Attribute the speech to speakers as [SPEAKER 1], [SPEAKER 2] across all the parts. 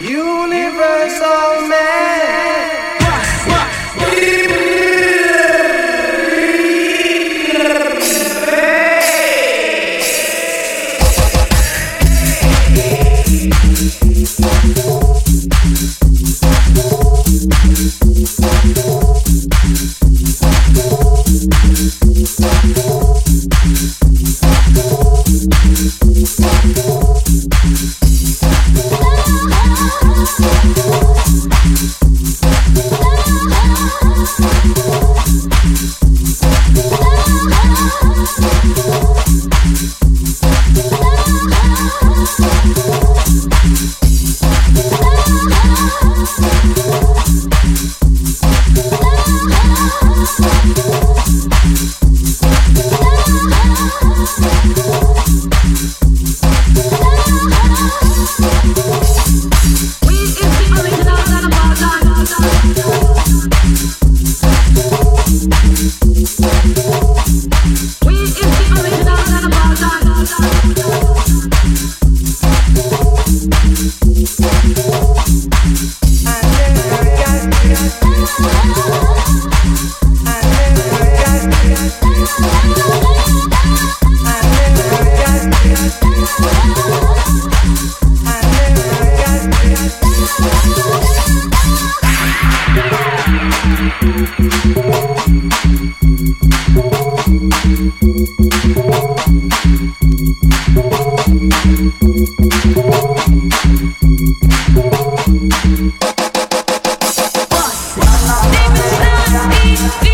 [SPEAKER 1] Universal
[SPEAKER 2] Deep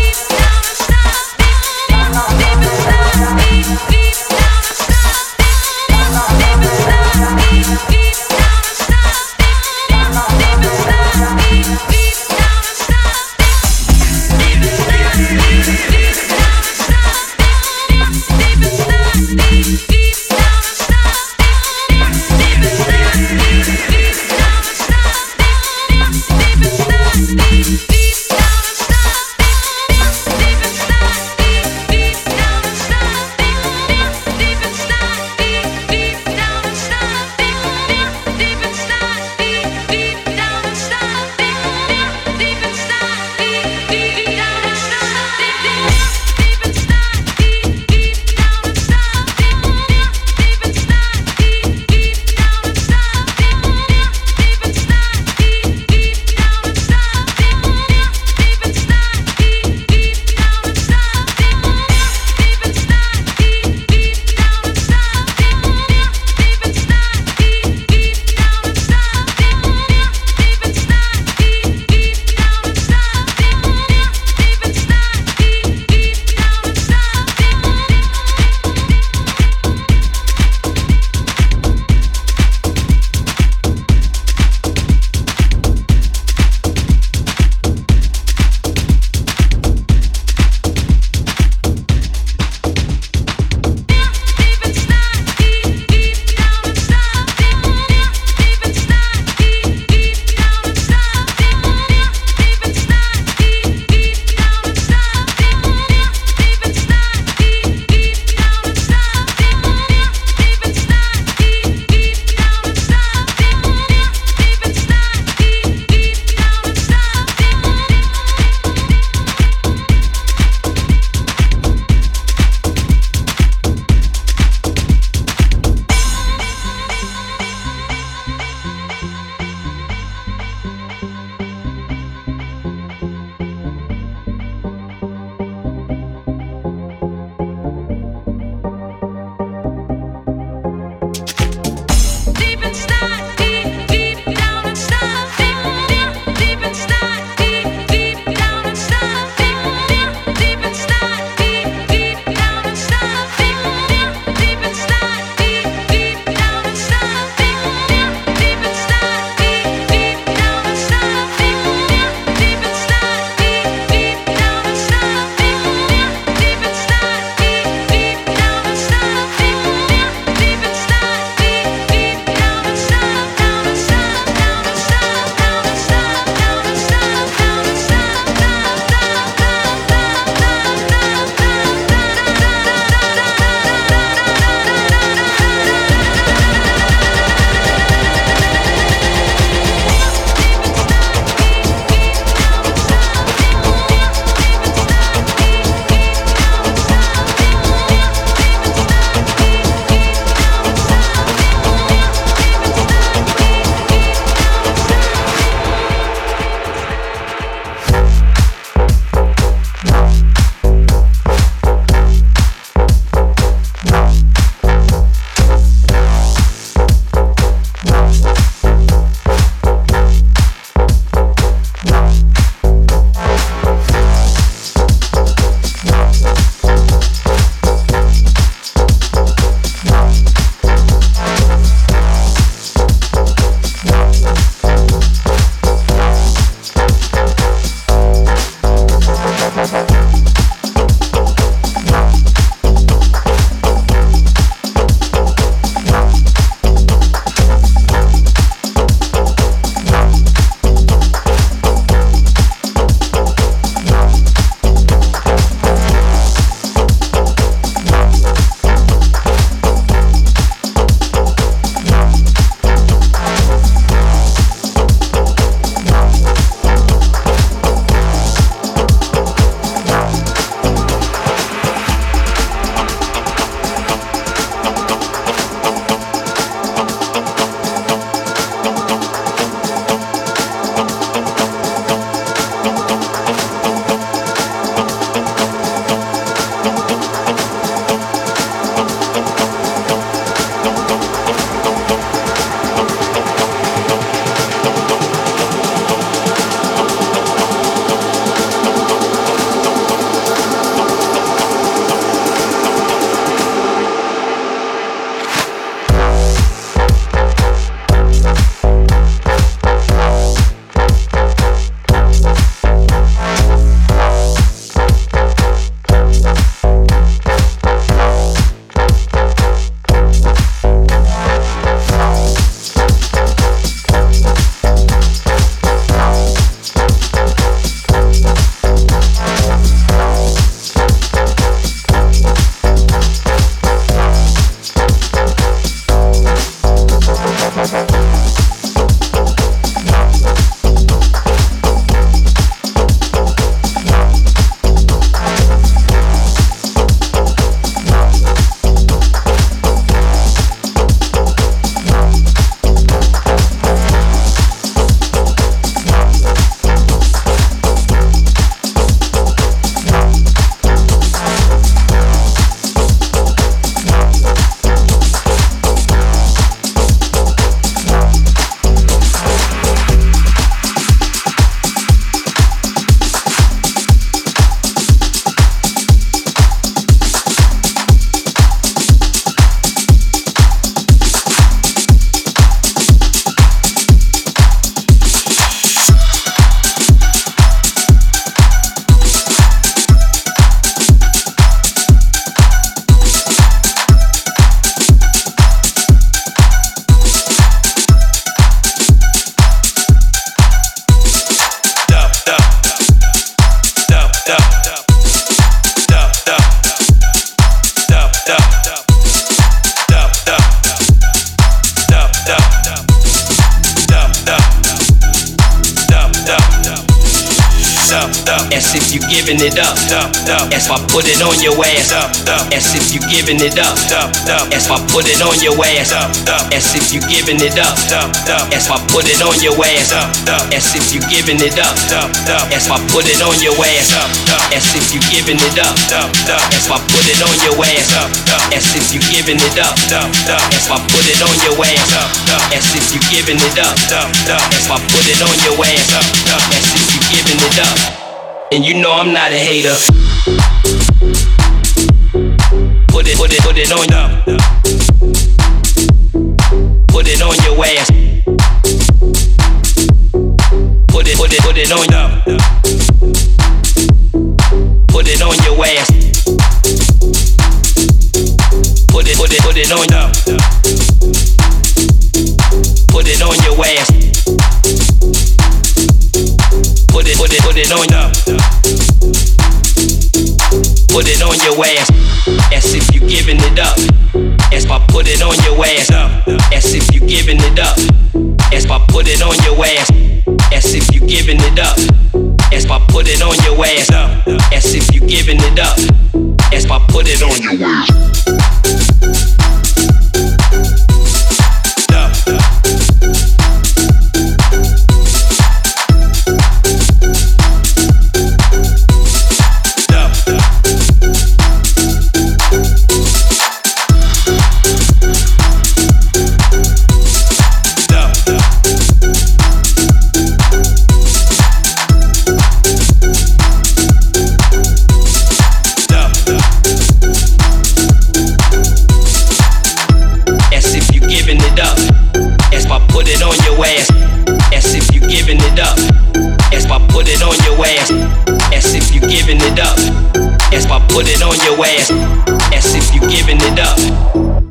[SPEAKER 2] giving it up. That's why I put it on your ass. That's if you giving it up. That's why I put it on your ass. That's if you giving it up. That's why I put it on your ass. That's if you giving it up. That's why I put it on your ass. That's if you giving it up. That's why I put it on your ass. That's if you giving it up. That's why I put it on your ass. That's if you giving it up. And you know I'm not a hater. Put it, put it, put it on your. Put it on your ass. Put it, put it, put it on your. Put it on your ass. Put it, put it, put it on your. Put it on your ass. Put it, put it, put it on your put it on your ass. That's if you giving it up. That's by put it on your ass. As if you giving it up. That's by put it on your ass. As if you giving it up. That's by put it on your ass. As if you giving it up. That's by put it on your ass.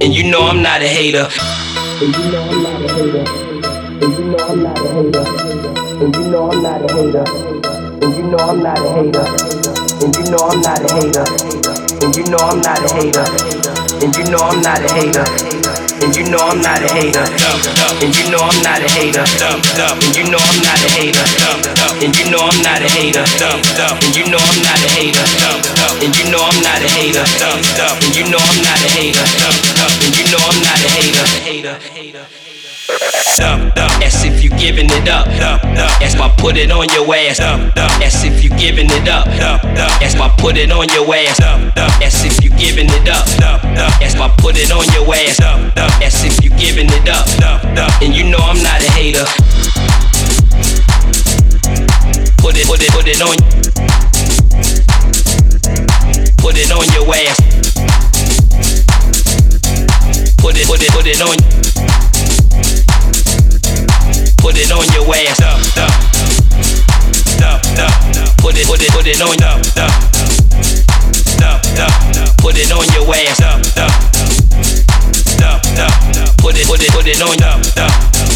[SPEAKER 2] And you know I'm not a hater.
[SPEAKER 3] And you know I'm not a hater. And you know I'm not a hater. And you know I'm not a hater. And you know I'm not a hater. And you know I'm not a hater. And you know I'm not a hater. And you know I'm not a hater and you know I'm not a hater. And you know I'm not a hater. And you know I'm not a hater. And you know I'm not a hater. And you know I'm not a hater. And you know I'm not a hater. And you know I'm not a hater. And you know I'm not a hater. Dump, dump. That's if you giving it up. Dump, dump. That's why put it on your ass. Dump, dump. That's if you giving it up. Dump, dump. That's why put it on your ass. Dump, dump. That's if you giving it up. Dump, dump. That's why put it on your ass. Dump, dump. That's if you giving it up. Dump, dump. And you know I'm not a hater. Put it, put it, put it on. Put it on your ass. Put it, put it, put it on put it on your ass. Dump, dump, dump, dump. Put it, put it, put it on dump, dump, dump, dump. Put it on your ass. Dump, dump, dump, dump. Put it, put it, put it on dump, dump.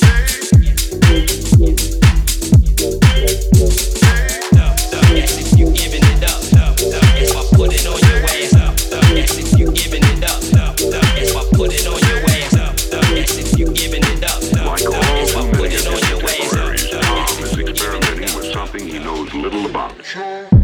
[SPEAKER 3] control.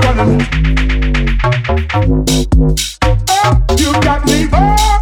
[SPEAKER 3] running. Oh, you
[SPEAKER 4] got me running.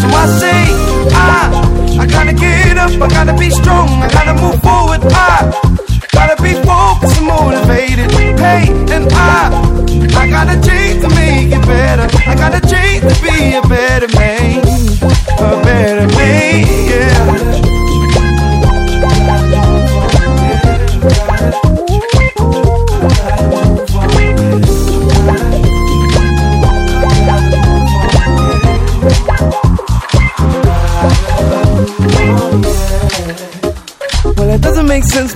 [SPEAKER 4] So I say, ah, I, I gotta get up, I gotta be strong, I gotta move forward. Ah. I gotta be focused and motivated. Hey, and I, I gotta change to make it better. I gotta change to be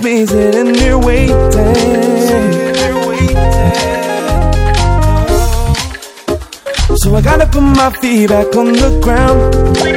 [SPEAKER 4] And sitting there waiting. So I gotta put my feet back on the ground.